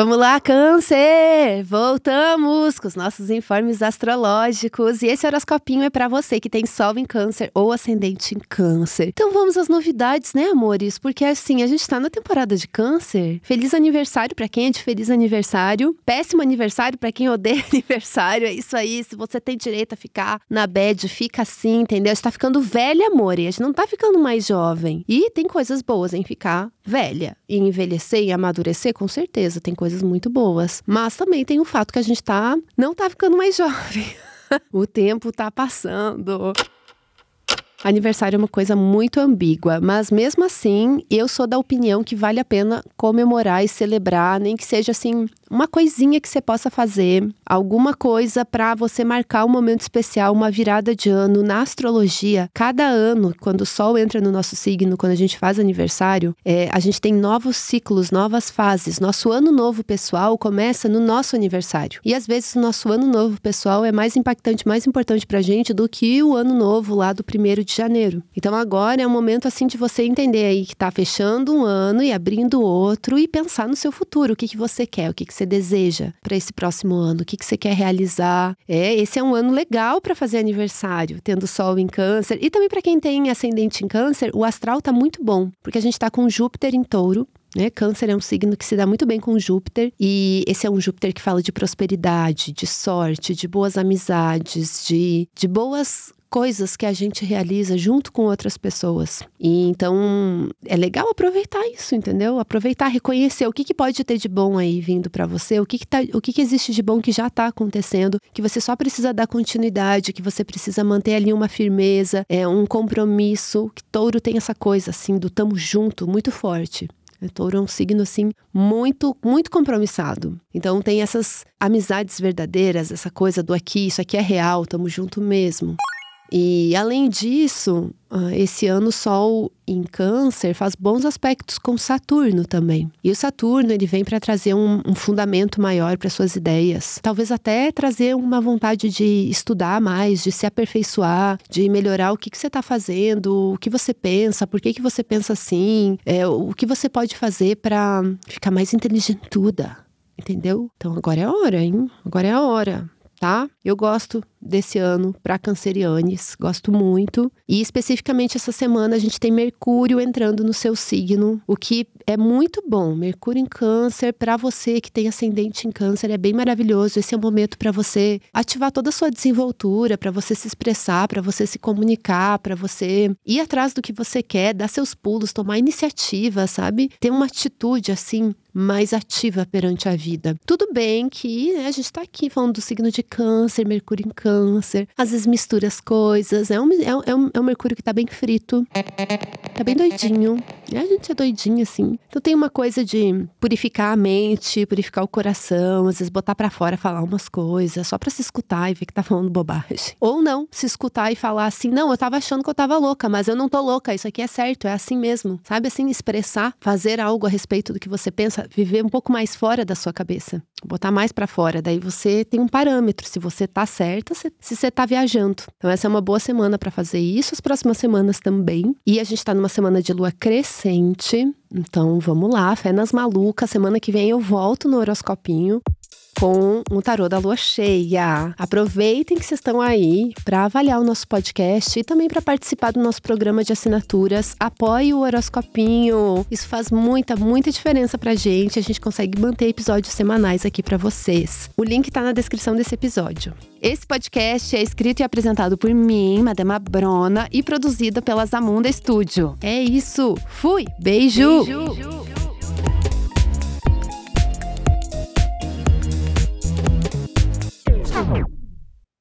Vamos lá, Câncer! Voltamos com os nossos informes astrológicos. E esse horoscopinho é para você que tem Sol em Câncer ou Ascendente em Câncer. Então vamos às novidades, né, amores? Porque assim, a gente tá na temporada de Câncer. Feliz aniversário para quem é de feliz aniversário. Péssimo aniversário para quem odeia aniversário. É isso aí. Se você tem direito a ficar na bad, fica assim, entendeu? A gente tá ficando velha, amor. E a gente não tá ficando mais jovem. E tem coisas boas em ficar velha. E envelhecer e amadurecer, com certeza. Tem coisas muito boas. Mas também tem o fato que a gente tá não tá ficando mais jovem. o tempo tá passando. Aniversário é uma coisa muito ambígua, mas mesmo assim, eu sou da opinião que vale a pena comemorar e celebrar, nem que seja assim, uma coisinha que você possa fazer, alguma coisa para você marcar um momento especial, uma virada de ano na astrologia. Cada ano, quando o Sol entra no nosso signo, quando a gente faz aniversário, é, a gente tem novos ciclos, novas fases. Nosso ano novo pessoal começa no nosso aniversário. E às vezes o nosso ano novo pessoal é mais impactante, mais importante pra gente do que o ano novo lá do primeiro de janeiro. Então agora é um momento assim de você entender aí que tá fechando um ano e abrindo outro e pensar no seu futuro, o que, que você quer, o que, que você deseja para esse próximo ano, o que, que você quer realizar. É, esse é um ano legal para fazer aniversário, tendo Sol em Câncer. E também para quem tem ascendente em Câncer, o astral tá muito bom, porque a gente está com Júpiter em Touro. Né? Câncer é um signo que se dá muito bem com Júpiter, e esse é um Júpiter que fala de prosperidade, de sorte, de boas amizades, de, de boas coisas que a gente realiza junto com outras pessoas. E então é legal aproveitar isso, entendeu? Aproveitar, reconhecer o que, que pode ter de bom aí vindo para você, o que que, tá, o que que existe de bom que já está acontecendo, que você só precisa dar continuidade, que você precisa manter ali uma firmeza, é um compromisso. Que touro tem essa coisa assim do tamo junto, muito forte. Touro é um signo assim muito, muito compromissado. Então tem essas amizades verdadeiras, essa coisa do aqui, isso aqui é real, tamo junto mesmo. E além disso, ah, esse ano o Sol em Câncer faz bons aspectos com Saturno também. E o Saturno ele vem para trazer um, um, fundamento maior para suas ideias, talvez até trazer uma vontade de estudar mais, de se aperfeiçoar, de melhorar o que, que você está fazendo, o que você pensa, por que, que você pensa assim, é, o que você pode fazer para ficar mais inteligentuda, entendeu? Então agora é a hora, hein? Agora é a hora tá? Eu gosto desse ano para cancerianes, gosto muito. E especificamente essa semana a gente tem Mercúrio entrando no seu signo, o que é muito bom. Mercúrio em Câncer para você que tem ascendente em Câncer é bem maravilhoso. Esse é o momento para você ativar toda a sua desenvoltura, para você se expressar, para você se comunicar, para você ir atrás do que você quer, dar seus pulos, tomar iniciativa, sabe? Ter uma atitude assim mais ativa perante a vida. Tudo bem que né, a gente está aqui falando do signo de câncer, Mercúrio em câncer, às vezes mistura as coisas, é um, é um, é um, é Mercúrio que está bem frito, tá bem doidinho, e a gente é doidinho assim. Então tem uma coisa de purificar a mente, purificar o coração, às vezes botar para fora, falar umas coisas, só para se escutar e ver que tá falando bobagem. Ou não, se escutar e falar assim, não, eu tava achando que eu tava louca, mas eu não tô louca, isso aqui é certo, é assim mesmo. Sabe assim, expressar, fazer algo a respeito do que você pensa viver um pouco mais fora da sua cabeça, botar mais para fora. Daí você tem um parâmetro se você tá certa, se, se você tá viajando. Então essa é uma boa semana para fazer isso, as próximas semanas também. E a gente tá numa semana de lua crescente. Então vamos lá, fé nas malucas. Semana que vem eu volto no horoscopinho com o tarô da lua cheia. Aproveitem que vocês estão aí para avaliar o nosso podcast e também para participar do nosso programa de assinaturas. Apoie o horoscopinho. Isso faz muita, muita diferença pra gente. A gente consegue manter episódios semanais aqui para vocês. O link tá na descrição desse episódio. Esse podcast é escrito e apresentado por mim, Madema Brona, e produzido pela Zamunda Studio. É isso. Fui. Beijo. Beijo.